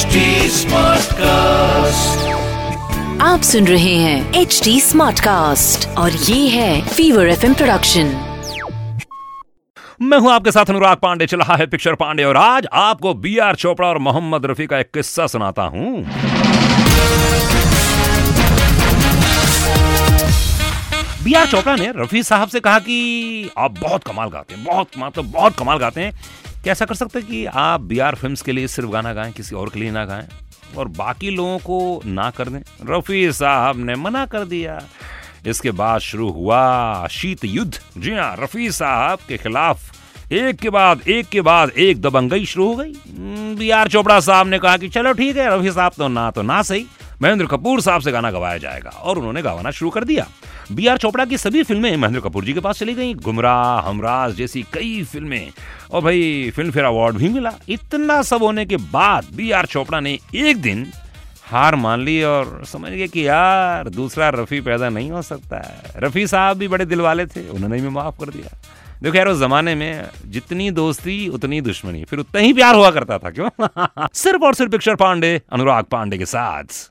HD Smartcast. आप सुन रहे हैं एच डी स्मार्ट कास्ट और ये है फीवर एफ़ प्रोडक्शन मैं हूँ आपके साथ अनुराग पांडे चल रहा है पिक्चर पांडे और आज आपको बी आर चोपड़ा और मोहम्मद रफी का एक किस्सा सुनाता हूँ। बी आर चोपड़ा ने रफी साहब से कहा कि आप बहुत कमाल गाते हैं बहुत मतलब बहुत कमाल गाते हैं। कैसा कर सकते हैं कि आप बी आर फ़िल्म के लिए सिर्फ़ गाना गाएँ, किसी और के लिए ना गाएँ, और बाकी लोगों को ना कर दें। रफी साहब ने मना कर दिया। इसके बाद शुरू हुआ शीत युद्ध। जी हाँ रफी साहब के खिलाफ एक के बाद एक के बाद एक दबंगई शुरू हो गई। बी आर चोपड़ा साहब ने कहा कि चलो ठीक है, रफी साहब तो ना तो ना सही। महेंद्र कपूर साहब से गाना गवाया जाएगा, और उन्होंने गवाना शुरू कर दिया। बी आर चोपड़ा की सभी फ़िल्में महेंद्र कपूर जी के पास चली गई। गुमराह, हमराज जैसी कई फ़िल्में। और भाई, फ़िल्म फेयर अवार्ड भी मिला। इतना सब होने के बाद बी आर चोपड़ा ने एक दिन हार मान ली और समझ गए कि यार, दूसरा रफ़ी पैदा नहीं हो सकता है। रफ़ी साहब भी बड़े दिल वाले थे, उन्होंने भी माफ़ कर दिया। देखो यार, उस जमाने में जितनी दोस्ती, उतनी दुश्मनी। फिर उतना ही प्यार हुआ करता था, क्यों? सिर्फ़ और सिर्फ़ पिक्चर पांडे, अनुराग पांडे के साथ।